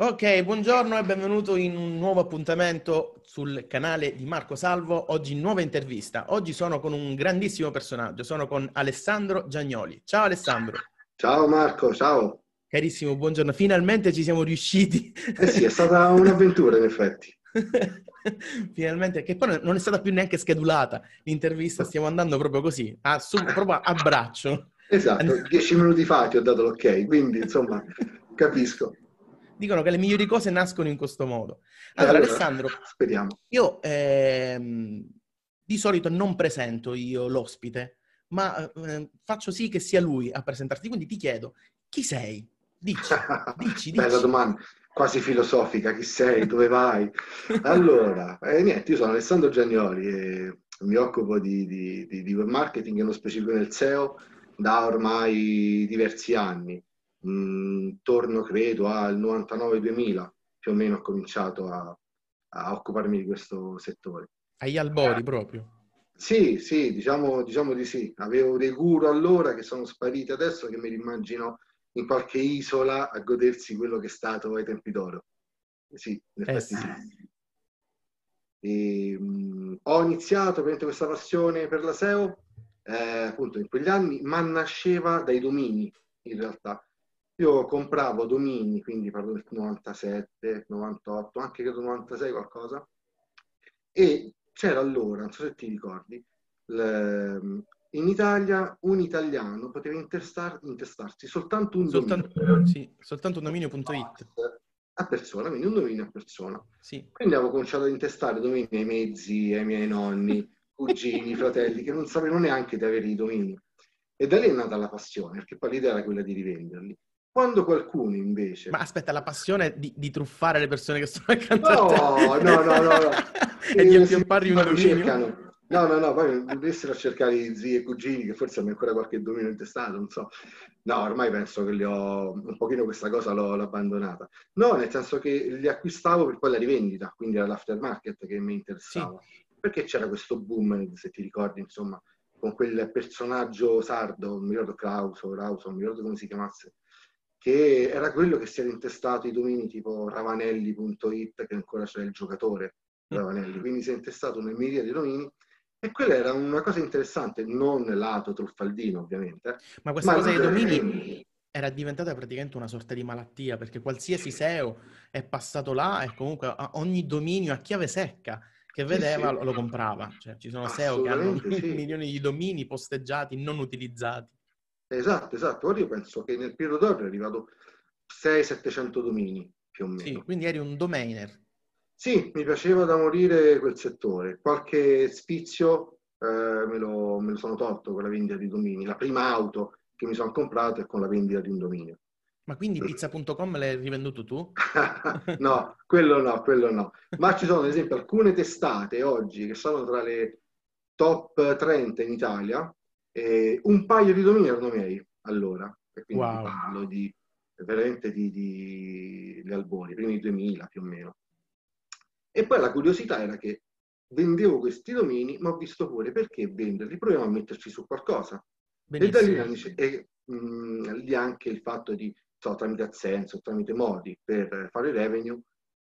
Ok, buongiorno e benvenuto in un nuovo appuntamento sul canale di Marco Salvo. Oggi nuova intervista. Oggi sono con un grandissimo personaggio, sono con Alessandro Giagnoli. Ciao Alessandro. Ciao Marco, ciao. Carissimo, buongiorno. Finalmente ci siamo riusciti. Eh sì, è stata un'avventura in effetti. Finalmente, che poi non è stata più neanche schedulata l'intervista, stiamo andando proprio così, a, su, proprio a braccio. Esatto, dieci minuti fa ti ho dato l'ok, quindi insomma capisco dicono che le migliori cose nascono in questo modo. Allora, allora Alessandro, speriamo. Io ehm, di solito non presento io l'ospite, ma eh, faccio sì che sia lui a presentarti. Quindi ti chiedo, chi sei? Dici, dici, dici. Bella domanda, quasi filosofica, chi sei, dove vai? Allora, eh, niente, io sono Alessandro Giagnoli e mi occupo di, di, di, di web marketing, nello specifico nel SEO, da ormai diversi anni intorno credo al 99-2000 più o meno ho cominciato a, a, occuparmi di questo settore. Agli albori proprio? Sì, sì, diciamo, diciamo di sì. Avevo dei guru allora che sono spariti adesso che mi immagino in qualche isola a godersi quello che è stato ai tempi d'oro. Sì, in effetti eh sì. sì. E, mh, ho iniziato questa passione per la SEO eh, appunto in quegli anni, ma nasceva dai domini in realtà. Io compravo domini, quindi parlo del 97, 98, anche credo 96 qualcosa, e c'era allora, non so se ti ricordi, le, in Italia un italiano poteva intestar, intestarsi soltanto un soltanto, dominio. Sì, soltanto un dominio.it. A persona, quindi un dominio a persona. Sì. Quindi avevo cominciato ad intestare domini ai miei zii, ai miei nonni, cugini, fratelli, che non sapevano neanche di avere i domini. E da lì è nata la passione, perché poi l'idea era quella di rivenderli. Quando qualcuno invece... Ma aspetta, la passione di, di truffare le persone che sono accanto no, a te? No, no, no, no. e di appioppargli un dominio? No, no, no, poi dovessero cercare i zii e cugini che forse hanno ancora qualche dominio intestato, non so. No, ormai penso che li ho, un pochino questa cosa l'ho, l'ho, abbandonata. No, nel senso che li acquistavo per poi la rivendita, quindi era l'aftermarket che mi interessava. Sì. Perché c'era questo boom, se ti ricordi, insomma, con quel personaggio sardo, non mi ricordo Krauso, Rauso, non mi ricordo come si chiamasse, che era quello che si era intestato i domini tipo ravanelli.it, che ancora c'era il giocatore mm. Ravanelli, quindi si è intestato una miriade di domini e quella era una cosa interessante, non lato truffaldino ovviamente. Ma questa ma cosa dei domini era diventata praticamente una sorta di malattia, perché qualsiasi SEO è passato là e comunque ogni dominio a chiave secca che vedeva sì, sì. lo comprava. Cioè, ci sono SEO che hanno sì. milioni di domini posteggiati, non utilizzati. Esatto, esatto. Ora io penso che nel periodo d'oro è arrivato 600-700 domini, più o meno. Sì, quindi eri un domainer. Sì, mi piaceva da morire quel settore. Qualche spizio eh, me, lo, me, lo, sono tolto con la vendita di domini. La prima auto che mi sono comprato è con la vendita di un dominio. Ma quindi pizza.com l'hai rivenduto tu? no, quello no, quello no. Ma ci sono ad esempio alcune testate oggi che sono tra le top 30 in Italia e un paio di domini erano miei allora, e quindi wow. parlo di veramente di, di, di albori, primi 2000 più o meno. E poi la curiosità era che vendevo questi domini, ma ho visto pure perché venderli, proviamo a metterci su qualcosa. Benissimo. E da lì, e, mh, mm, lì anche il fatto di, so, tramite AdSense o tramite modi per fare revenue,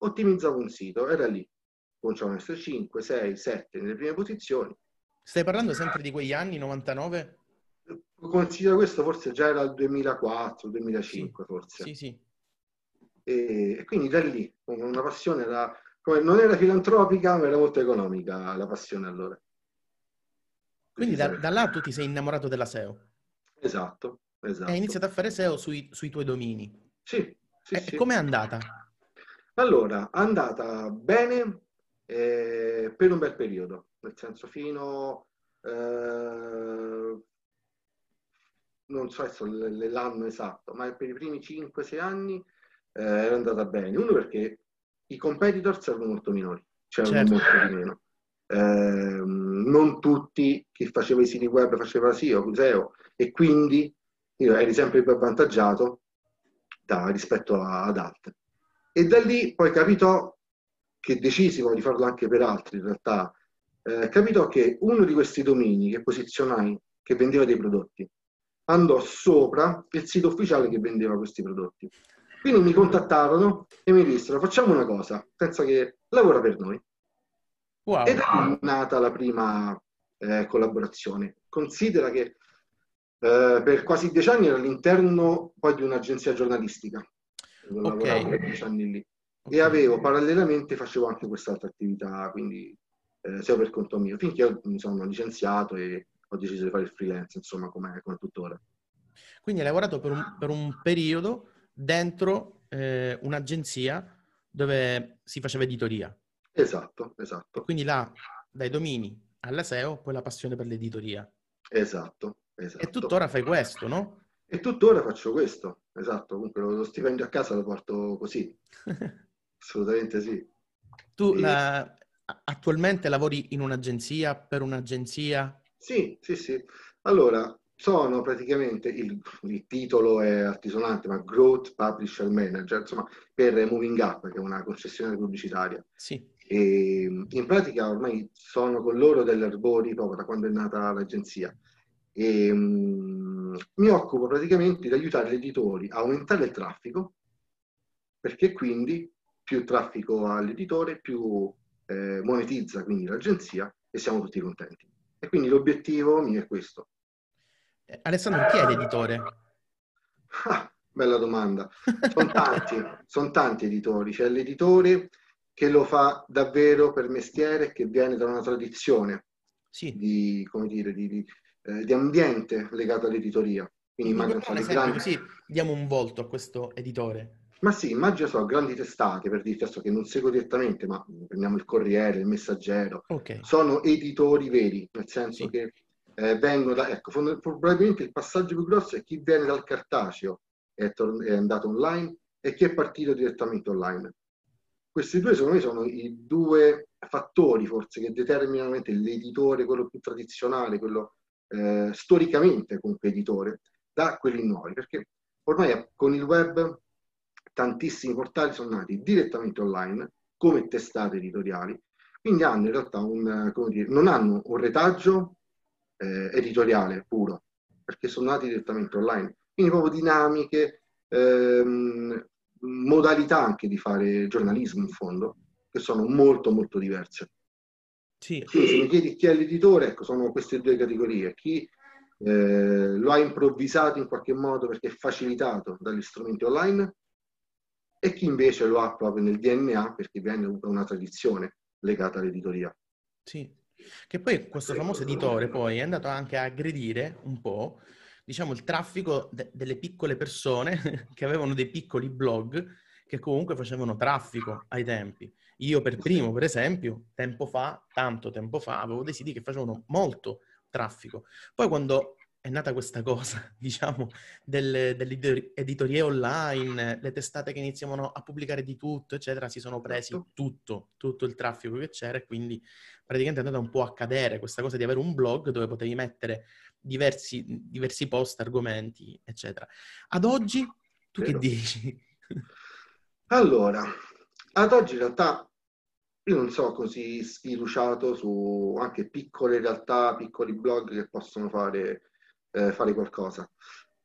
ottimizzavo un sito, era lì. Cominciavano a essere 5, 6, 7 nelle prime posizioni, Stai parlando sempre di quegli anni, 99? Considero questo forse già era il 2004, 2005 sì. forse. Sì, sì. E, quindi da lì, una passione era, come, non era filantropica, ma era molto economica la passione allora. Quindi da, da, là tu ti sei innamorato della SEO? Esatto, esatto. E hai iniziato a fare SEO sui, sui tuoi domini? Sì, sì, e sì. com'è andata? Allora, è andata bene eh, per un bel periodo nel senso fino, eh, non so adesso l'anno esatto, ma per i primi 5-6 anni eh, era andata bene. Uno perché i competitors erano molto minori, c'erano certo. molto di meno. Eh, non tutti chi faceva i siti web faceva SEO, SEO e quindi eri sempre più avvantaggiato da, rispetto a, ad altri. E da lì poi capitò che decisi di farlo anche per altri, in realtà eh, capitò che uno di questi domini che posizionai, che vendeva dei prodotti, andò sopra il sito ufficiale che vendeva questi prodotti. Quindi mi contattarono e mi dissero facciamo una cosa, pensa che lavora per noi. Wow. Ed è nata la prima eh, collaborazione. Considera che eh, per quasi dieci anni ero all'interno poi di un'agenzia giornalistica. Okay. Lavoravo per dieci anni lì. Okay. E avevo parallelamente, facevo anche quest'altra attività, quindi eh, sia per conto mio, finché io mi sono licenziato e ho deciso di fare il freelance, insomma, come, come tuttora. Quindi hai lavorato per un, per un periodo dentro eh, un'agenzia dove si faceva editoria. Esatto, esatto. quindi là, dai domini alla SEO, poi la passione per l'editoria. Esatto, esatto. E tuttora fai questo, no? E tuttora faccio questo, esatto. Comunque lo, lo stipendio a casa lo porto così. Assolutamente sì. Tu e... la... attualmente lavori in un'agenzia, per un'agenzia? Sì, sì, sì. Allora, sono praticamente, il, il, titolo è altisonante, ma Growth Publisher Manager, insomma, per Moving Up, che è una concessionaria pubblicitaria. Sì. E in pratica ormai sono con loro dell'Arbori proprio da quando è nata l'agenzia. E, um, mi occupo praticamente di aiutare gli editori a aumentare il traffico, perché quindi più traffico ha l'editore, più eh, monetizza quindi l'agenzia e siamo tutti contenti. E quindi l'obiettivo mio è questo. Eh, Alessandro, chi è l'editore? Ah, bella domanda. Sono tanti, sono tanti editori. C'è l'editore che lo fa davvero per mestiere, che viene da una tradizione sì. di, come dire, di, di, eh, di ambiente legato all'editoria. Quindi un esempio, grandi... così diamo un volto a questo editore. Ma sì, immagino sono grandi testate, per dirti adesso che non seguo direttamente, ma prendiamo il Corriere, il Messaggero. Okay. Sono editori veri, nel senso sì. che eh, vengono da... Ecco, probabilmente il passaggio più grosso è chi viene dal cartaceo, è, tor- è andato online, e chi è partito direttamente online. Questi due, secondo me, sono i due fattori forse che determinano l'editore, quello più tradizionale, quello eh, storicamente comunque editore, da quelli nuovi, perché ormai con il web tantissimi portali sono nati direttamente online come testate editoriali, quindi hanno in realtà un, dire, non hanno un retaggio eh, editoriale puro, perché sono nati direttamente online, quindi proprio dinamiche, ehm, modalità anche di fare giornalismo in fondo, che sono molto molto diverse. Sì. Quindi se mi chiedi chi è l'editore, ecco, sono queste due categorie. Chi eh, lo ha improvvisato in qualche modo perché è facilitato dagli strumenti online e chi invece lo ha proprio nel DNA perché viene da una tradizione legata all'editoria. Sì, che poi questo famoso editore poi è andato anche a aggredire un po' diciamo, il traffico de- delle piccole persone che avevano dei piccoli blog che comunque facevano traffico ai tempi. Io per primo, per esempio, tempo fa, tanto tempo fa, avevo dei siti che facevano molto traffico. Poi quando è nata questa cosa, diciamo, delle, editorie online, le testate che iniziavano a pubblicare di tutto, eccetera, si sono presi esatto. tutto, tutto il traffico che c'era e quindi praticamente è andata un po' a cadere questa cosa di avere un blog dove potevi mettere diversi, diversi post, argomenti, eccetera. Ad oggi, tu Vero. che dici? Allora, ad oggi in realtà io non sono così sfiduciato su anche piccole realtà, piccoli blog che possono fare, eh, fare qualcosa.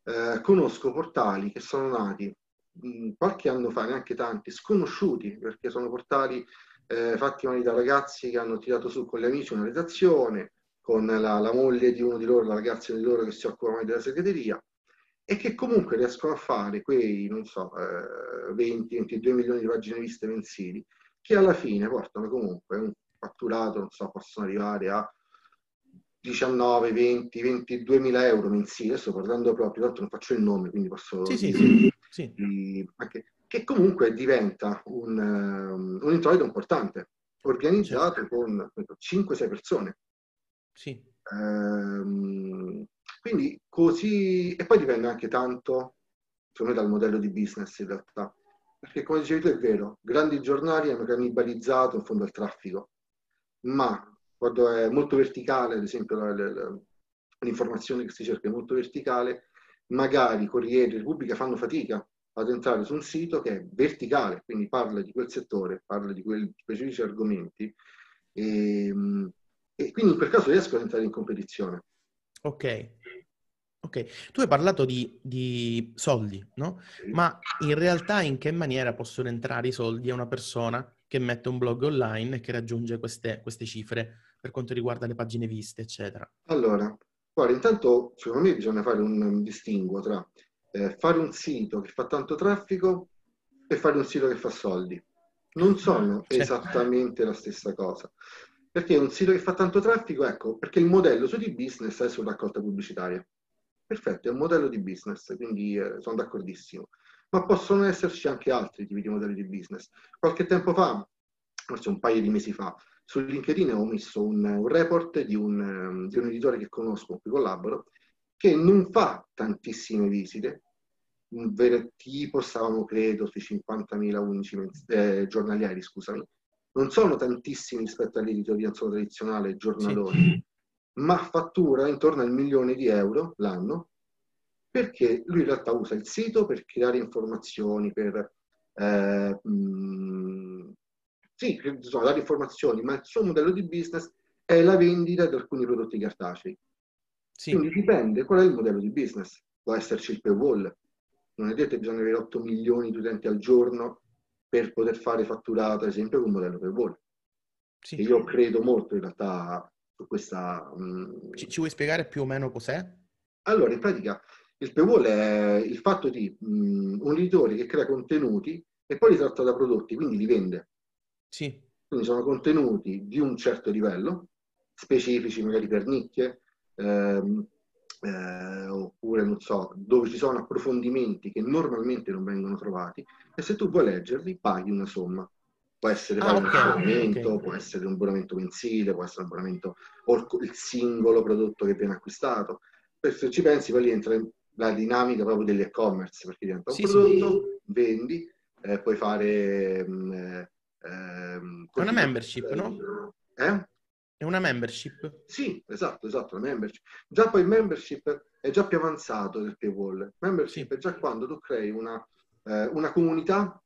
Eh, conosco portali che sono nati mh, qualche anno fa, neanche tanti, sconosciuti, perché sono portali eh, fatti da ragazzi che hanno tirato su con gli amici una redazione, con la, la, moglie di uno di loro, la ragazza di loro che si occupa della segreteria e che comunque riescono a fare quei, non so, eh, 20-22 milioni di pagine viste mensili che alla fine portano comunque un fatturato, non so, possono arrivare a 19, 20, 22 mila euro mensili, sto parlando proprio, tanto non faccio il nome, quindi posso... Sì, sì, sì. sì. Anche, che comunque diventa un, um, un introito importante, organizzato certo. con 5-6 persone. Sì. Ehm, quindi così, e poi dipende anche tanto, secondo me, dal modello di business in realtà. Perché come dicevi tu è vero, grandi giornali hanno cannibalizzato in fondo al traffico, ma quando è molto verticale, ad esempio la, la, l'informazione che si cerca è molto verticale, magari Corriere e Repubblica fanno fatica ad entrare su un sito che è verticale, quindi parla di quel settore, parla di quei specifici argomenti e, ehm, e quindi in quel caso riescono ad entrare in competizione. Ok. Ok, tu hai parlato di, di soldi, no? Ma in realtà in che maniera possono entrare i soldi a una persona che mette un blog online e che raggiunge queste, queste cifre per quanto riguarda le pagine viste, eccetera? Allora, guarda, intanto secondo me bisogna fare un, distinguo tra eh, fare un sito che fa tanto traffico e fare un sito che fa soldi. Non sono Cioè, esattamente la stessa cosa. Perché un sito che fa tanto traffico, ecco, perché il modello su di business è sulla raccolta pubblicitaria. Perfetto, è un modello di business, quindi eh, sono d'accordissimo. Ma possono esserci anche altri tipi di modelli di business. Qualche tempo fa, forse un paio di mesi fa, su LinkedIn ho messo un, un report di un, ehm, di un editore che conosco, con cui collaboro, che non fa tantissime visite, un vero tipo stavamo credo sui 50.000 unici mens- eh, giornalieri, scusami, non sono tantissimi rispetto all'editoria tradizionale giornaloni, ma fattura intorno al milione di euro l'anno perché lui in realtà usa il sito per creare informazioni, per eh, mh, sì, insomma, dare informazioni, ma il suo modello di business è la vendita di alcuni prodotti cartacei. Sì, Quindi dipende qual è il modello di business. Può esserci il paywall. Non è detto che bisogna avere 8 milioni di utenti al giorno per poter fare fatturato, ad esempio, con un modello paywall. sì. E io credo molto in realtà su questa... mh, Ci, ci vuoi spiegare più o meno cos'è? Allora, in pratica, il paywall è il fatto di mh, un editore che crea contenuti e poi li tratta da prodotti, quindi li vende. Sì, Quindi sono contenuti di un certo livello, specifici magari per nicchie, ehm, eh, oppure non so, dove ci sono approfondimenti che normalmente non vengono trovati e se tu vuoi leggerli paghi una somma. Può essere Ah, un ok, abbonamento, ok. può essere un abbonamento mensile, può essere un abbonamento o il, singolo prodotto che viene acquistato. Per se ci pensi, poi entra la dinamica proprio dell'e-commerce, perché diventa un Sì, sì. prodotto, vendi, eh, puoi fare... mh, eh, ehm, È una membership, no? Eh? È una membership? Sì, esatto, esatto, la membership. Già poi il membership è già più avanzato del paywall. Membership Sì. è già quando tu crei una, eh, una comunità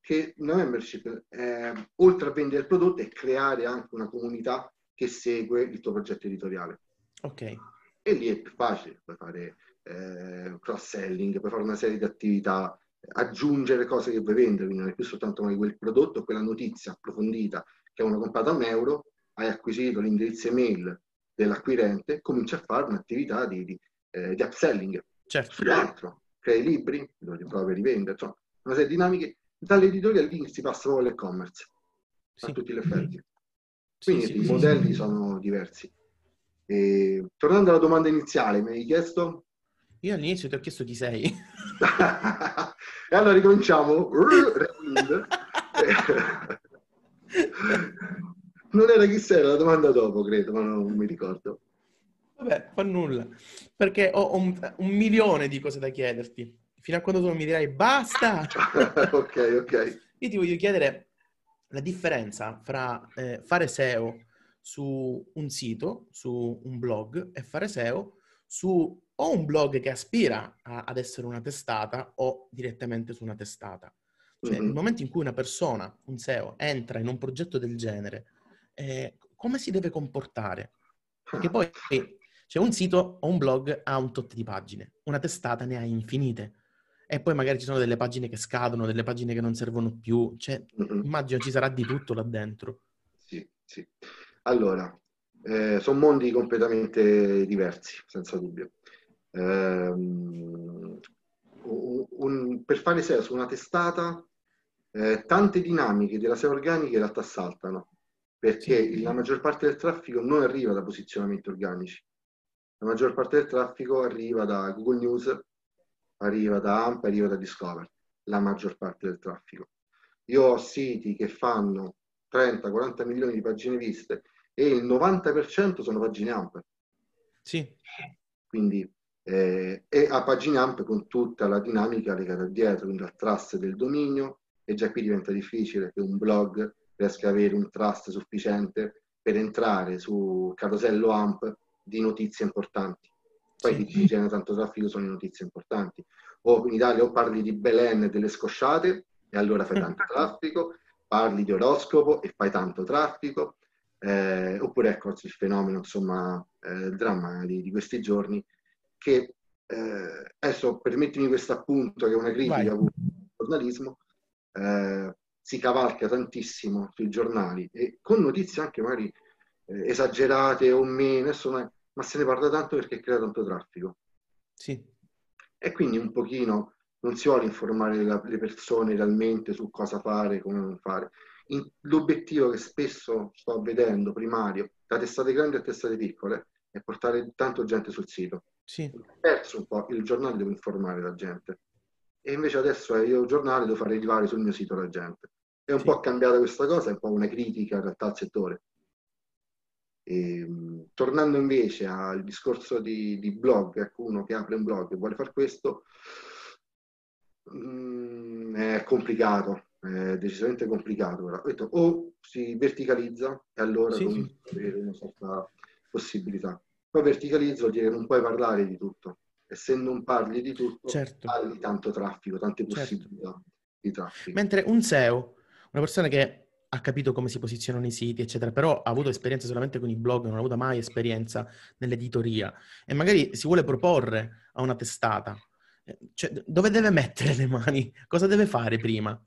che una membership, eh, oltre a vendere il prodotto, è creare anche una comunità che segue il tuo progetto editoriale. Ok, E lì è più facile, puoi fare eh, cross-selling, puoi fare una serie di attività, aggiungere cose che vuoi vendere, quindi non è più soltanto magari quel prodotto, quella notizia approfondita che uno comprata a un euro, hai acquisito l'indirizzo email dell'acquirente, cominci a fare un'attività di, di, eh, di upselling certo. sull'altro, crei libri, lo riprovi a rivendere, insomma, una serie di dinamiche. Dall'editoria lì si passa proprio all'e-commerce, a Sì. tutti gli effetti. Quindi sì, i sì, modelli sì. sono diversi. E, tornando alla domanda iniziale, mi hai chiesto? Io all'inizio ti ho chiesto chi sei. e allora ricominciamo. Non era chi sei, era la domanda dopo, credo, ma non mi ricordo. Vabbè, fa nulla. Perché ho, ho un, un milione di cose da chiederti. Fino a quando tu non mi dirai basta! ok, ok. Io ti voglio chiedere la differenza fra eh, fare SEO su un sito, su un blog, e fare SEO su o un blog che aspira a- ad essere una testata o direttamente su una testata. Cioè, Mhm. nel momento in cui una persona, un SEO, entra in un progetto del genere, eh, come si deve comportare? Perché poi cioè, un sito o un blog ha un tot di pagine, una testata ne ha infinite. E poi magari ci sono delle pagine che scadono, delle pagine che non servono più. Cioè, Mhm. immagino ci sarà di tutto là dentro. Sì, sì. Allora, eh, sono mondi completamente diversi, senza dubbio. Ehm, un- per fare SEO su una testata, eh, tante dinamiche della SEO organica in realtà saltano, perché Sì. la maggior parte del traffico non arriva da posizionamenti organici. La maggior parte del traffico arriva da Google News, arriva da AMP, arriva da Discover. La maggior parte del traffico. Io ho siti che fanno 30-40 milioni di pagine viste e il 90% sono pagine AMP. Sì, Quindi eh, e a pagine AMP con tutta la dinamica legata dietro, quindi al trust del dominio, e già qui diventa difficile che un blog riesca ad avere un trust sufficiente per entrare su carosello AMP di notizie importanti. Poi Sì. chi genera tanto traffico sono le notizie importanti. O in Italia o parli di Belen e delle scosciate e allora fai tanto traffico, parli di oroscopo e fai tanto traffico, eh, oppure ecco il fenomeno, insomma, eh, il dramma di, di questi giorni, che eh, adesso permettimi questo appunto che è una critica al giornalismo, eh, si cavalca tantissimo sui giornali e con notizie anche magari eh, esagerate o meno, adesso, ma se ne parla tanto perché crea tanto traffico. Sì. E quindi un pochino non si vuole informare la, le persone realmente su cosa fare, come non fare. In, l'obiettivo che spesso sto vedendo, primario, da testate grandi a testate piccole, è portare tanto gente sul sito. Sì. Ho perso un po', il giornale devo informare la gente. E invece adesso io il giornale devo fare arrivare sul mio sito la gente. È un sì. po' cambiata questa cosa, è un po' una critica in realtà al settore. E, ehm, tornando invece al discorso di, di, blog, ecco uno che apre un blog e vuole fare questo, mh, mm, è complicato, è decisamente complicato. Però. Detto, o si verticalizza e allora sì, comincia sì. avere una certa possibilità. Poi verticalizzo vuol dire che non puoi parlare di tutto. E se non parli di tutto, certo. hai tanto traffico, tante certo. possibilità certo. di traffico. Mentre un SEO, una persona che ha capito come si posizionano i siti, eccetera, però ha avuto esperienza solamente con i blog, non ha avuto mai esperienza nell'editoria e magari si vuole proporre a una testata. Eh, cioè, dove deve mettere le mani? Cosa deve fare prima?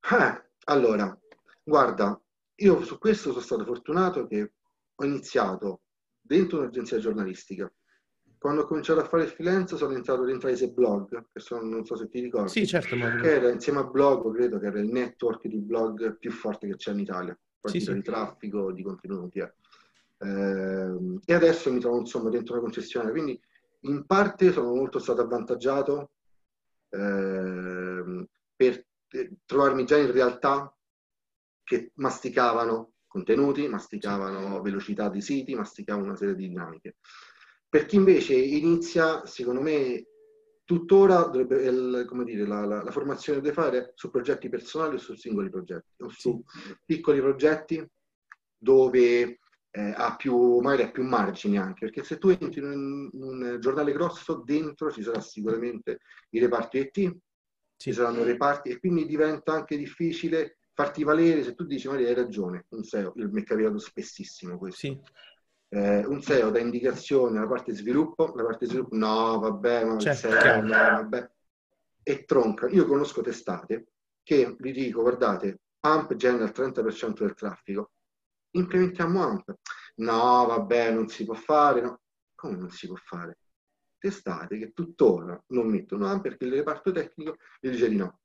Eh, allora, guarda, io su questo sono stato fortunato che ho iniziato dentro un'agenzia giornalistica quando ho cominciato a fare il freelance sono entrato dentro Ace Blog, che sono, non so se ti ricordi. Sì, certo. Ma... Che era insieme a Blog, credo che era il network di blog più forte che c'è in Italia, partita sì, sì. di traffico, di contenuti. Eh. Eh, e adesso mi trovo insomma dentro una concessione, quindi in parte sono molto stato avvantaggiato eh, per trovarmi già in realtà che masticavano contenuti, masticavano velocità di siti, masticavano una serie di dinamiche. Per chi invece inizia, secondo me, tuttora dovrebbe, come dire, la, la, la, formazione deve fare su progetti personali o su singoli progetti, o su piccoli progetti dove eh, ha più, magari ha più margini anche, perché se tu entri in un, un giornale grosso, dentro ci sarà sicuramente i reparti IT, sì. ci saranno reparti e quindi diventa anche difficile farti valere se tu dici Maria hai ragione, un SEO, mi è capitato spessissimo questo. Sì eh, un SEO da indicazione alla parte sviluppo, la parte sviluppo no, vabbè, ma certo. SEO, no, vabbè, e tronca. Io conosco testate che vi dico, guardate, AMP genera il 30% del traffico, implementiamo AMP. No, vabbè, non si può fare, no. Come non si può fare? Testate che tuttora non mettono AMP perché il reparto tecnico gli dice di no.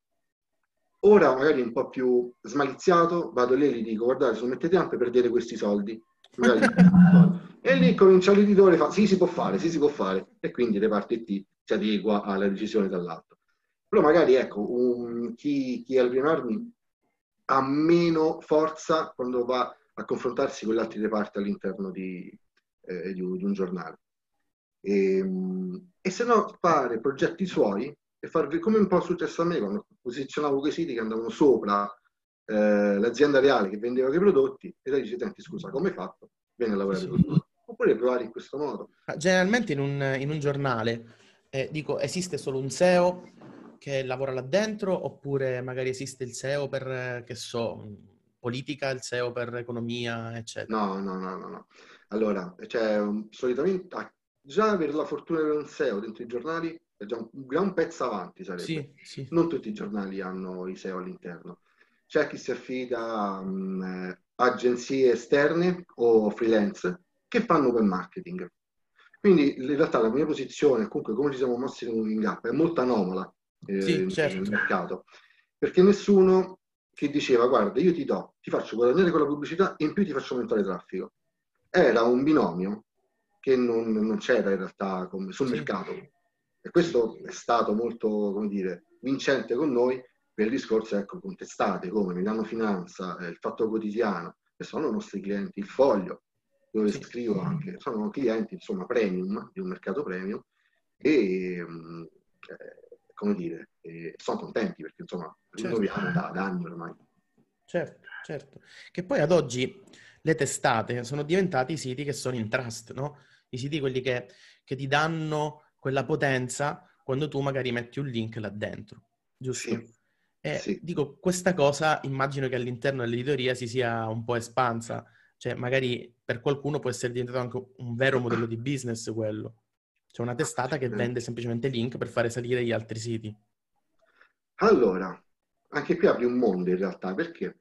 Ora magari un po' più smaliziato, vado lì e gli dico, guardate, se mettete AMP perdete questi soldi e lì comincia l'editore fa sì si può fare, sì si può fare e quindi le parti T si adegua alla decisione dall'altro. Però magari ecco, un, chi, chi è al primo armi ha meno forza quando va a confrontarsi con gli altri reparti all'interno di, eh, di, un, di un, giornale. E, ehm, e, se no fare progetti suoi e farvi come un po' successo a me quando posizionavo quei siti che andavano sopra eh, l'azienda reale che vendeva quei prodotti e lei dice, senti scusa, come hai fatto? Vieni a lavorare con noi. Oppure provare in questo modo. Generalmente in un, in un giornale, eh, dico, esiste solo un SEO che lavora là dentro oppure magari esiste il SEO per, che so, politica, il SEO per economia, eccetera? No, no, no, no. no. Allora, cioè, solitamente già avere la fortuna di avere un SEO dentro i giornali è già un gran pezzo avanti sarebbe. Sì, sì. Non tutti i giornali hanno i SEO all'interno c'è chi si affida a um, agenzie esterne o freelance che fanno web marketing. Quindi in realtà la mia posizione, comunque come ci siamo mossi in gap, è molto anomala eh, sì, certo. nel mercato, perché nessuno che diceva guarda io ti do, ti faccio guadagnare con la pubblicità e in più ti faccio aumentare il traffico. Era un binomio che non, non c'era in realtà come, sul sì. mercato. E questo è stato molto, come dire, vincente con noi per il discorso ecco, contestate come Milano Finanza, eh, il Fatto Quotidiano, che sono i nostri clienti, il Foglio, dove sì. scrivo anche, sono clienti insomma premium, di un mercato premium, e mm, eh, come dire, eh, sono contenti perché insomma rinnoviamo certo. da, da anni ormai. Certo, certo. Che poi ad oggi le testate sono diventati i siti che sono in trust, no? I siti quelli che, che ti danno quella potenza quando tu magari metti un link là dentro, giusto? Sì. E sì. dico, questa cosa immagino che all'interno dell'editoria si sia un po' espansa, cioè magari per qualcuno può essere diventato anche un vero modello di business quello. C'è una testata che vende semplicemente link per fare salire gli altri siti. Allora, anche qui apri un mondo in realtà, perché?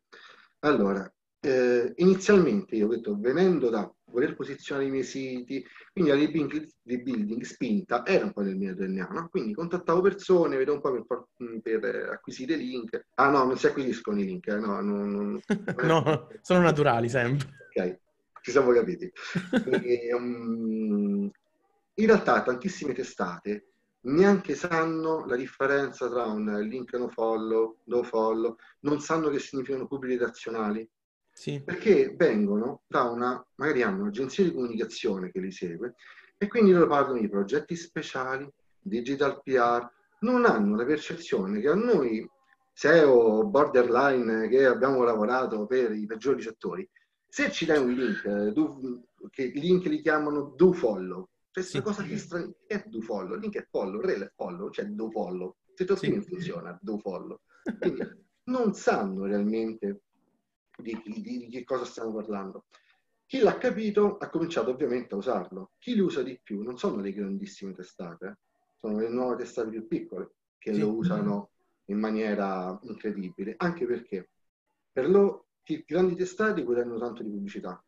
Allora, eh, inizialmente io ho detto, venendo da voler posizionare i miei siti, quindi la rebuilding, spinta era un po' nel mio DNA, no? quindi contattavo persone, vedevo un po' per, mm, per, acquisire link. Ah no, non si acquisiscono i link, eh? no, non, non... no, sono naturali sempre. Ok, ci siamo capiti. e, um, in realtà tantissime testate neanche sanno la differenza tra un link no follow, no follow, non sanno che significano pubbliche azionali. Sì. Perché vengono da una, magari hanno un'agenzia di comunicazione che li segue e quindi loro parlano di progetti speciali, digital PR, non hanno la percezione che a noi SEO borderline che abbiamo lavorato per i peggiori settori, se ci dai un link, do, che link li chiamano do follow, c'è questa sì. cosa che strana, è do follow, link è follow, rel è follow, cioè do follow. Se tu sì. funziona, do follow. Quindi non sanno realmente di, di, di, che cosa stiamo parlando. Chi l'ha capito ha cominciato ovviamente a usarlo. Chi li usa di più non sono le grandissime testate, sono le nuove testate più piccole che sì. lo usano in maniera incredibile, anche perché per loro i grandi testate guadagnano tanto di pubblicità,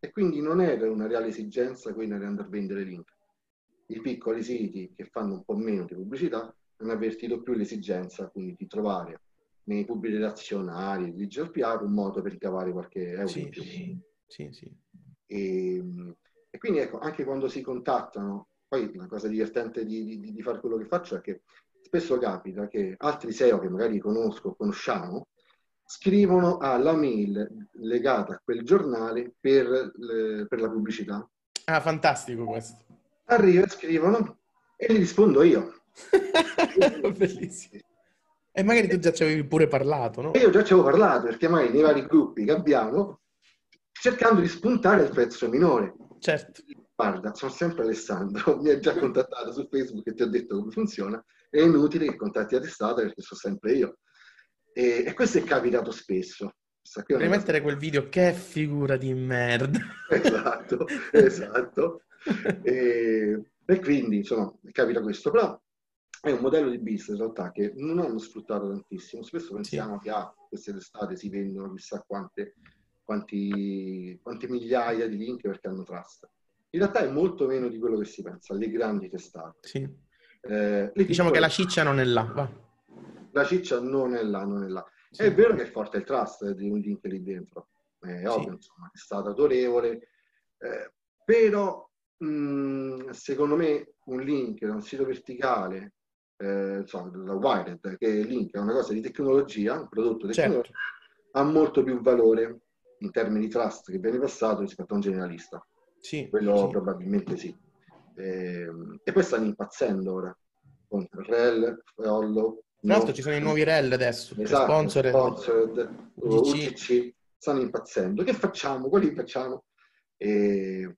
e quindi non era una reale esigenza quella di andare a vendere link. I piccoli siti che fanno un po' meno di pubblicità hanno avvertito più l'esigenza quindi di trovare nei pubblici relazionali, di GPR, un modo per ricavare qualche euro sì, in più. Sì, sì, sì. E, e, quindi ecco, anche quando si contattano, poi la cosa divertente di, di, di fare quello che faccio è che spesso capita che altri SEO che magari conosco, conosciamo, scrivono alla mail legata a quel giornale per, le, per la pubblicità. Ah, fantastico questo. Arriva e scrivono e gli rispondo io. Bellissimo. E magari tu già ci avevi pure parlato, no? Io già ci avevo parlato, perché magari nei vari gruppi che abbiamo, cercando di spuntare il prezzo minore. Certo. Guarda, sono sempre Alessandro, mi ha già contattato su Facebook e ti ho detto come funziona. È inutile che contatti la testata perché sono sempre io. E, e questo è capitato spesso. Devi mettere quel video, che figura di merda. Esatto, esatto. e, e, quindi, insomma, capita questo. Però è un modello di business in realtà che non hanno sfruttato tantissimo. Spesso pensiamo sì. che ah, queste testate si vendono chissà quante, quanti, quante migliaia di link perché hanno trust. In realtà è molto meno di quello che si pensa, le grandi testate. Sì. Eh, diciamo piccole... che la ciccia non è là, va la ciccia non è là, non è là. Sì. È vero che è forte il trust di un link lì dentro, è ovvio, sì. insomma, è stato autorevole, eh, però mh, secondo me un link da un sito verticale, eh, insomma, da Wired, che è una cosa di tecnologia, un prodotto tecnologico, certo. ha molto più valore in termini di trust che viene passato rispetto a un generalista. Sì, Quello sì. probabilmente sì. Eh, e poi stanno impazzendo ora con REL, Follow, tra l'altro ci sono i nuovi REL adesso, esatto, sponsored, sponsored UCC. UCC stanno impazzendo. Che facciamo? Quali facciamo? E,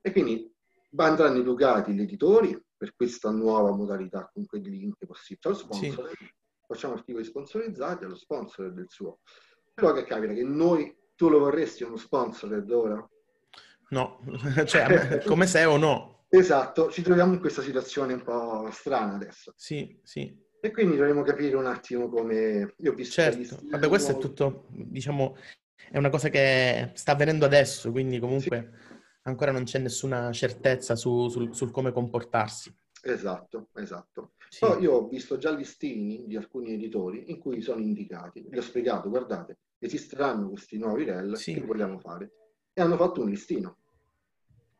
e quindi andranno educati gli editori per questa nuova modalità con quei link possibili. Allo sponsor, sì. facciamo articoli sponsorizzati allo sponsor del suo. Però che capita che noi, tu lo vorresti uno sponsor ora? No, cioè come sei o no? Esatto, ci troviamo in questa situazione un po' strana adesso. Sì, sì. E quindi dovremmo capire un attimo come... Io ho visto certo, vabbè questo è tutto, diciamo, è una cosa che sta avvenendo adesso, quindi comunque sì. Ancora non c'è nessuna certezza su, sul, sul, come comportarsi. Esatto, esatto. Sì. Però io ho visto già listini di alcuni editori in cui sono indicati, gli ho spiegato, guardate, esisteranno questi nuovi rel sì. che vogliamo fare. E hanno fatto un listino.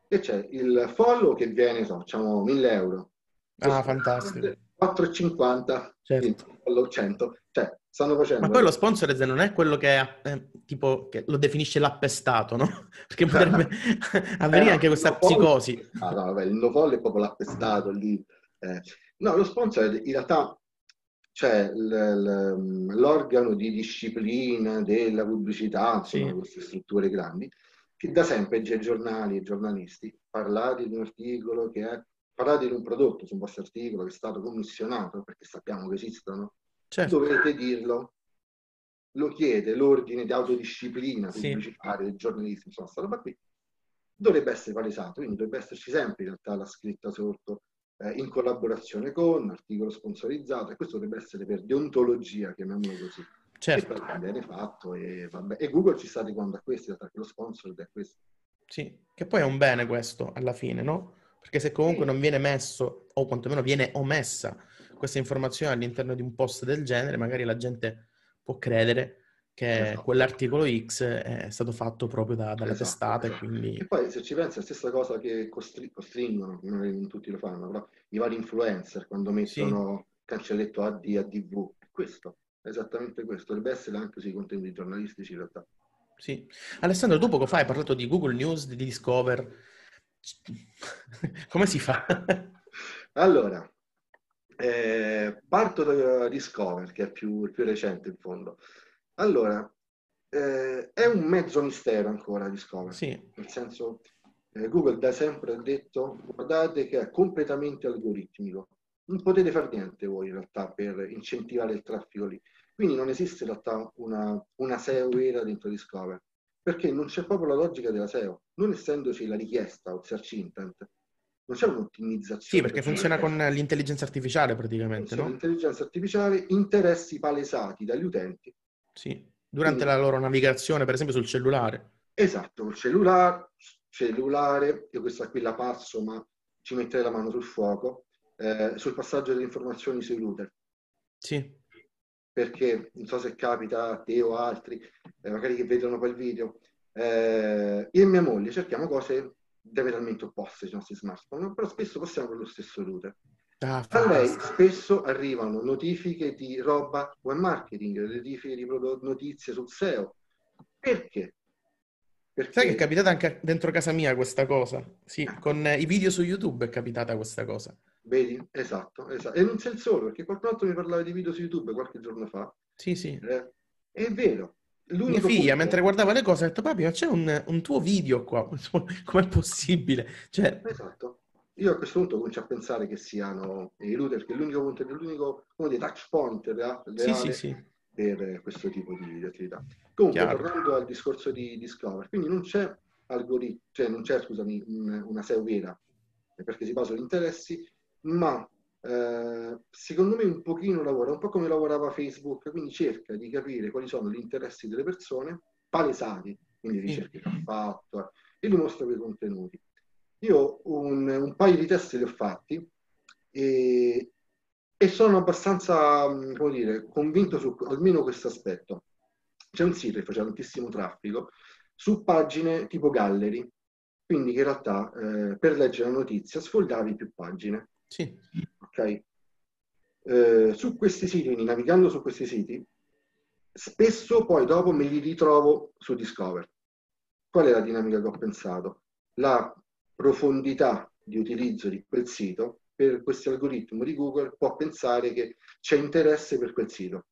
E c'è il follow che viene, so, diciamo, 1000 euro. Ah, fantastico 4,50 certo. allo 100. Cioè, stanno facendo... Ma poi lo sponsor non è quello che, è, eh, tipo, che lo definisce l'appestato, no? Perché potrebbe avvenire eh, anche questa psicosi. Ah, no, vabbè, il no-fall è proprio l'appestato lì. Eh. No, lo sponsor in realtà c'è l'organo di disciplina della pubblicità, insomma, sì. queste strutture grandi, che da sempre i giornali e i giornalisti parlare di un articolo che è parlate di un prodotto su un vostro articolo che è stato commissionato, perché sappiamo che esistono, certo. dovete dirlo. Lo chiede l'ordine di autodisciplina pubblicitaria sì. dei giornalisti, insomma, questa roba qui, dovrebbe essere palesato, quindi dovrebbe esserci sempre in realtà la scritta sotto eh, in collaborazione con, articolo sponsorizzato, e questo dovrebbe essere per deontologia, chiamiamolo così. Certo. E poi viene fatto e, vabbè. e Google ci sta adeguando a questo, perché lo sponsor è questo. Sì, che poi è un bene questo alla fine, no? Perché se comunque non viene messo, o quantomeno viene omessa questa informazione all'interno di un post del genere, magari la gente può credere che esatto. quell'articolo X è stato fatto proprio da, dalle esatto, testate. Esatto. Quindi... E poi se ci pensi è la stessa cosa che costri- costringono, non tutti lo fanno, però i vari influencer quando mettono sì. cancelletto AD, ADV, è questo, è esattamente questo, dovrebbe essere anche sui contenuti giornalistici in realtà. Sì. Alessandro, tu poco fa hai parlato di Google News, di Discover. Come si fa? allora, eh, parto da Discover, che è più, più recente in fondo. Allora, eh, è un mezzo mistero ancora Discover. Sì. Nel senso, eh, Google da sempre ha detto, guardate che è completamente algoritmico. Non potete fare niente voi in realtà per incentivare il traffico lì. Quindi non esiste in realtà una, una SEO vera dentro Discover, perché non c'è proprio la logica della SEO. Non essendoci la richiesta o il search intent, non c'è un'ottimizzazione. Sì, perché funziona con l'intelligenza artificiale praticamente, no? L'intelligenza artificiale, interessi palesati dagli utenti sì, durante Quindi, la loro navigazione, per esempio sul cellulare. Esatto, col cellulare, cellulare, io questa qui la passo, ma ci metterei la mano sul fuoco, eh, sul passaggio delle informazioni sui router. Sì. Perché, non so se capita a te o altri, eh, magari che vedono quel video, eh, io e mia moglie cerchiamo cose diametralmente opposte sui nostri smartphone, però spesso passiamo per lo stesso router. Ah, a lei spesso arrivano notifiche di roba web marketing, notifiche di prodotto, notizie sul SEO. Perché? Perché... Sai che è capitata anche dentro casa mia questa cosa? Sì, con i video su YouTube è capitata questa cosa. Vedi? Esatto, esatto. E non sei il solo, perché qualcun altro mi parlava di video su YouTube qualche giorno fa. Sì, sì. Eh, è vero. Mia figlia, punto... mentre guardava le cose, ha detto, papi, ma c'è un, un tuo video qua, com'è possibile? Cioè... Esatto. Io a questo punto comincio a pensare che siano i router, che è l'unico punto, l'unico uno dei touch point reale sì, sì, sì. per questo tipo di, di attività. Comunque, Chiaro. tornando al discorso di Discover, quindi non c'è algoritmo, cioè non c'è, scusami, una SEO vera, perché si basa sugli interessi, ma eh, secondo me un pochino lavora, un po' come lavorava Facebook, quindi cerca di capire quali sono gli interessi delle persone, palesati, quindi ricerche che ha fatto, e li mostra quei contenuti. Io un, un paio di test li ho fatti e, e sono abbastanza, mm, come dire, convinto su almeno questo aspetto. C'è un sito che faceva tantissimo traffico su pagine tipo gallery, quindi che in realtà eh, per leggere la notizia sfoldavi più pagine. Sì. Ok? Eh, su questi siti, quindi navigando su questi siti, spesso poi dopo me li ritrovo su Discover. Qual è la dinamica che ho pensato? La profondità di utilizzo di quel sito, per questo algoritmo di Google può pensare che c'è interesse per quel sito.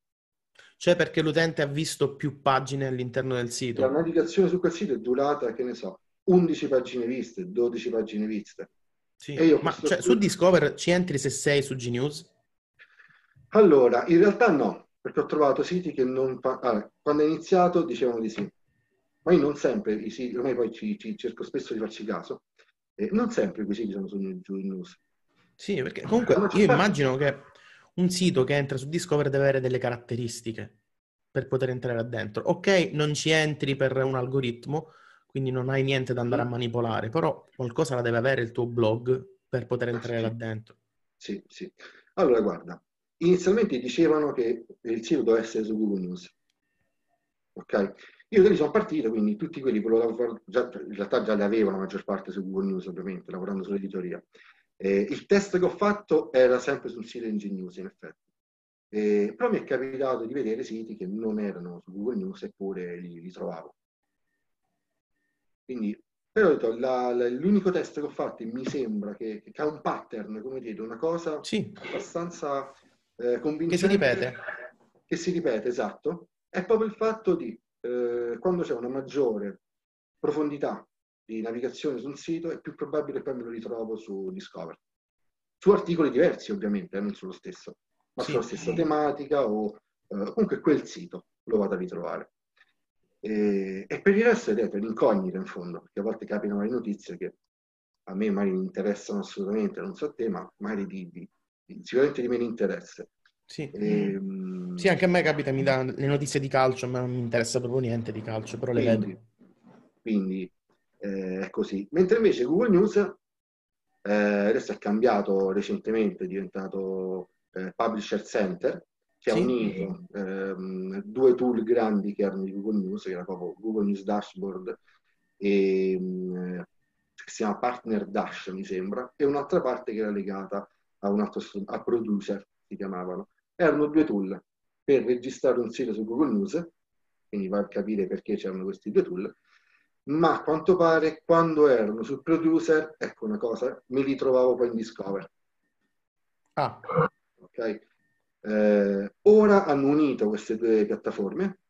Cioè perché l'utente ha visto più pagine all'interno del sito? La navigazione su quel sito è durata, che ne so, 11 pagine viste, 12 pagine viste. Sì. Ma cioè, su Discover ci entri se sei su Gnews? Allora, in realtà no, perché ho trovato siti che non... Allora, quando è iniziato dicevano di sì, ma io non sempre, i siti, ormai poi ci, ci cerco spesso di farci caso, eh, non sempre quei siti sono su news. Sì, perché comunque io immagino che un sito che entra su Discover deve avere delle caratteristiche per poter entrare là dentro. Ok, non ci entri per un algoritmo, quindi non hai niente da andare a manipolare, però qualcosa la deve avere il tuo blog per poter entrare sì. là dentro. Sì, sì. Allora, guarda, inizialmente dicevano che il sito doveva essere su Google News. Ok? Io da lì sono partito, quindi tutti quelli che lo già, in realtà già li avevo la maggior parte su Google News, ovviamente, lavorando sull'editoria. Eh, il test che ho fatto era sempre sul sito Engine News, in effetti. Eh, però mi è capitato di vedere siti che non erano su Google News eppure li, li trovavo. Quindi, però l'unico test che ho fatto mi sembra che, che ha un pattern, come dire, una cosa sì. abbastanza eh, convincente. Che si ripete. Che si ripete, esatto. È proprio il fatto di eh, quando c'è una maggiore profondità di navigazione su un sito è più probabile che poi me lo ritrovo su Discover. Su articoli diversi ovviamente, eh, non sullo stesso, ma sì. sulla stessa tematica o eh, comunque quel sito lo vado a ritrovare. E, e per il resto è detto, l'incognita in fondo, perché a volte capitano le notizie che a me non interessano assolutamente, non so a te, ma magari di, di, di sicuramente di meno interesse. Sì. E, ehm, sì, anche a me capita, mi dà le notizie di calcio, ma non mi interessa proprio niente di calcio, però le quindi, vedo. Quindi eh, è così. Mentre invece Google News eh, adesso è cambiato recentemente, è diventato eh, Publisher Center, che ha unito ehm, due tool grandi che erano di Google News, che era proprio Google News Dashboard e um, si chiama Partner Dash, mi sembra, e un'altra parte che era legata a un altro a Producer, si chiamavano. Erano due tool per registrare un sito su Google News, quindi va a capire perché c'erano questi due tool, ma a quanto pare quando erano sul Producer, ecco una cosa, me li trovavo poi in Discover. Ah. Ok? Eh, ora hanno unito queste due piattaforme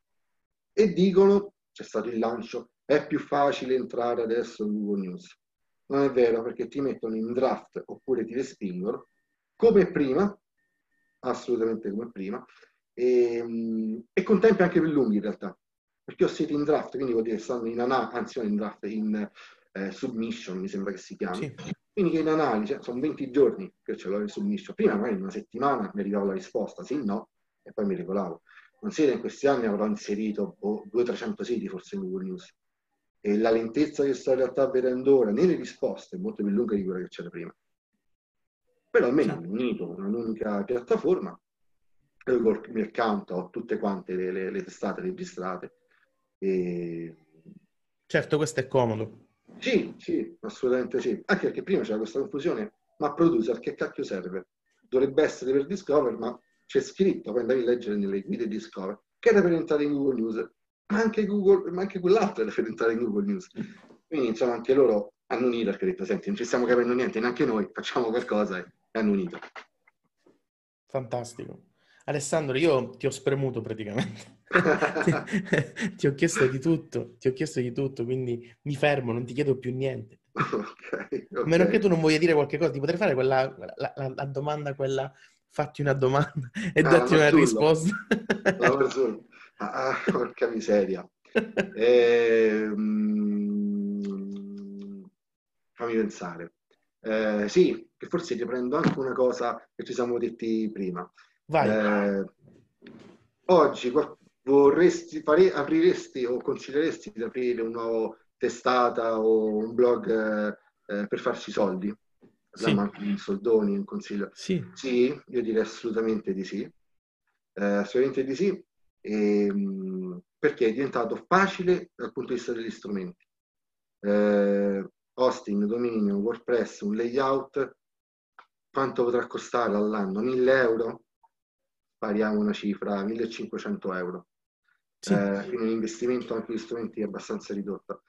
e dicono, c'è stato il lancio, è più facile entrare adesso in Google News. Non è vero perché ti mettono in draft oppure ti respingono, come prima, assolutamente come prima, e, e con tempi anche più lunghi in realtà, perché ho siti in draft, quindi vuol dire che stanno in analisi, anzi in draft, in eh, submission mi sembra che si chiami. Sì. Quindi che in analisi, sono 20 giorni che ce l'ho in submission. Prima magari in una settimana mi arrivava la risposta, sì, no, e poi mi regolavo. Considera in questi anni avrò inserito oh, 200-300 siti forse in Google News. E la lentezza che sto in realtà vedendo ora nelle risposte è molto più lunga di quella che c'era prima. Però almeno ho unito un'unica piattaforma, col mio account ho tutte quante le, le, le testate registrate. E... Certo, questo è comodo. Sì, sì, assolutamente sì. Anche perché prima c'era questa confusione, ma producer che cacchio serve? Dovrebbe essere per Discover, ma c'è scritto, poi andavi a leggere nelle guide Discover, che era per entrare in Google News, ma anche, Google, ma anche quell'altro era per entrare in Google News. Quindi insomma anche loro hanno unito perché hanno detto, senti, non ci stiamo capendo niente, neanche noi, facciamo qualcosa e hanno unito. Fantastico. Alessandro, io ti ho spremuto praticamente. Ti, ti, ho chiesto di tutto, ti ho chiesto di tutto, quindi mi fermo, non ti chiedo più niente. Okay, okay. A meno che tu non voglia dire qualche cosa, ti potrei fare quella, la, la, la domanda, quella fatti una domanda e ah, datti una risposta. ah, ah, porca miseria. Eh, mm, fammi pensare. Eh, sì, che forse riprendo anche una cosa che ci siamo detti prima. Eh, oggi vorresti fare, apriresti o consideresti di aprire un nuovo testata o un blog eh, per farsi soldi? Sì. in soldoni, un consiglio? Sì. sì, io direi assolutamente di sì. Eh, assolutamente di sì, e, ehm, perché è diventato facile dal punto di vista degli strumenti. Eh, hosting, dominio, WordPress, un layout, quanto potrà costare all'anno? 1000 euro? Spariamo una cifra, 1500 euro. Sì. Eh, quindi l'investimento anche gli strumenti è abbastanza ridotto.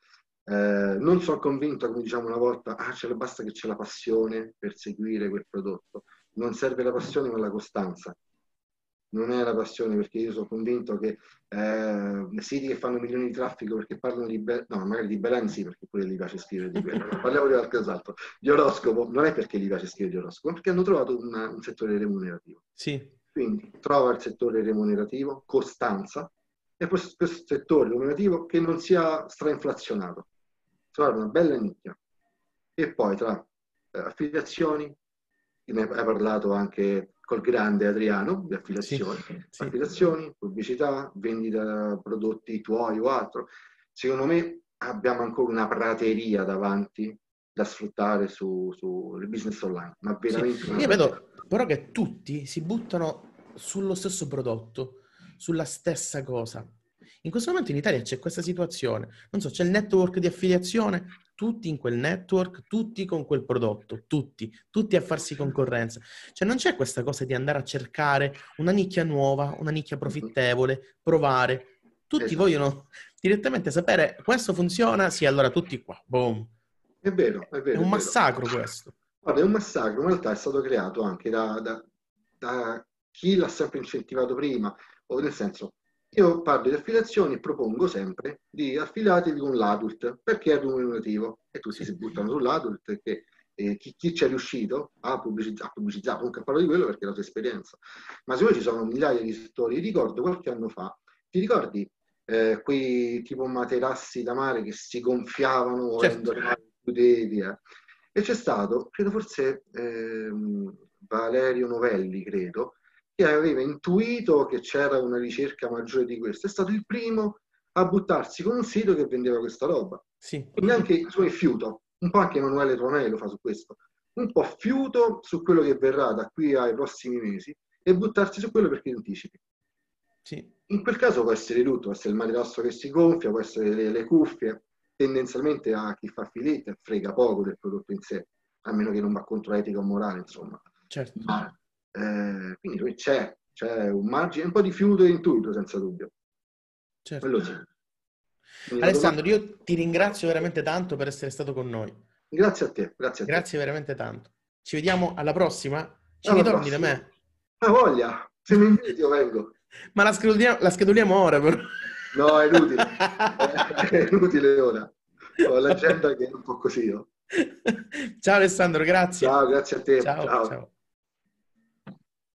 Eh, non sono convinto, come diciamo una volta, ah, ce basta che c'è la passione per seguire quel prodotto. Non serve la passione ma la costanza non è la passione perché io sono convinto che eh, siti che fanno milioni di traffico perché parlano di Be- no magari di Belen sì perché pure gli piace scrivere di quello parliamo di qualcos'altro di oroscopo non è perché gli piace scrivere di oroscopo ma perché hanno trovato una, un settore remunerativo sì. quindi trova il settore remunerativo costanza e questo, questo settore remunerativo che non sia strainflazionato trovare una bella nicchia e poi tra eh, affiliazioni ne hai parlato anche col grande Adriano di affiliazioni, sì, sì. affiliazioni, pubblicità, vendita prodotti tuoi o altro. Secondo me abbiamo ancora una prateria davanti da sfruttare sul su business online, ma veramente... Sì. Io vedo però che tutti si buttano sullo stesso prodotto, sulla stessa cosa. In questo momento in Italia c'è questa situazione, non so, c'è il network di affiliazione, tutti in quel network, tutti con quel prodotto, tutti, tutti a farsi concorrenza. Cioè non c'è questa cosa di andare a cercare una nicchia nuova, una nicchia profittevole, provare. Tutti esatto. vogliono direttamente sapere questo funziona, sì, allora tutti qua, boom. È vero, è vero. È un è massacro vero. questo. Guarda, è un massacro, in realtà è stato creato anche da, da, da chi l'ha sempre incentivato prima, o nel senso, io parlo di affiliazioni e propongo sempre di affiliatevi con l'adult perché è remunerativo e tutti si buttano sull'adult perché eh, chi, chi ci è riuscito a pubblicizzare, pubblicizzato, comunque parlo di quello perché è la tua esperienza. Ma se ci sono migliaia di settori, ricordo qualche anno fa, ti ricordi eh, quei tipo materassi da mare che si gonfiavano certo. volendo più devi, eh? E c'è stato, credo forse ehm, Valerio Novelli, credo, che aveva intuito che c'era una ricerca maggiore di questo. È stato il primo a buttarsi con un sito che vendeva questa roba. Sì. Quindi anche il suo fiuto, un po' anche Emanuele Tronelli lo fa su questo, un po' fiuto su quello che verrà da qui ai prossimi mesi e buttarsi su quello perché anticipi. Sì. In quel caso può essere tutto, può essere il materasso che si gonfia, può essere le, le cuffie, tendenzialmente a chi fa filette frega poco del prodotto in sé, a meno che non va contro etica o morale, insomma. Certo. Ma, eh, quindi c'è, c'è un margine, un po' di fiuto e intuito, senza dubbio. certo. Quello sì. Quindi Alessandro, domanda- io ti ringrazio veramente tanto per essere stato con noi. Grazie a te, grazie a te. Grazie veramente tanto. Ci vediamo alla prossima? Ci Alla ritorni da prossima. me? Ah, voglia, se mi inviti io vengo. Ma la scheduliamo, la scheduliamo ora, però. No, è inutile, è inutile ora. Ho l'agenda che è un po' così. io. Ciao Alessandro, grazie. Ciao, grazie a te. ciao. Ciao. ciao.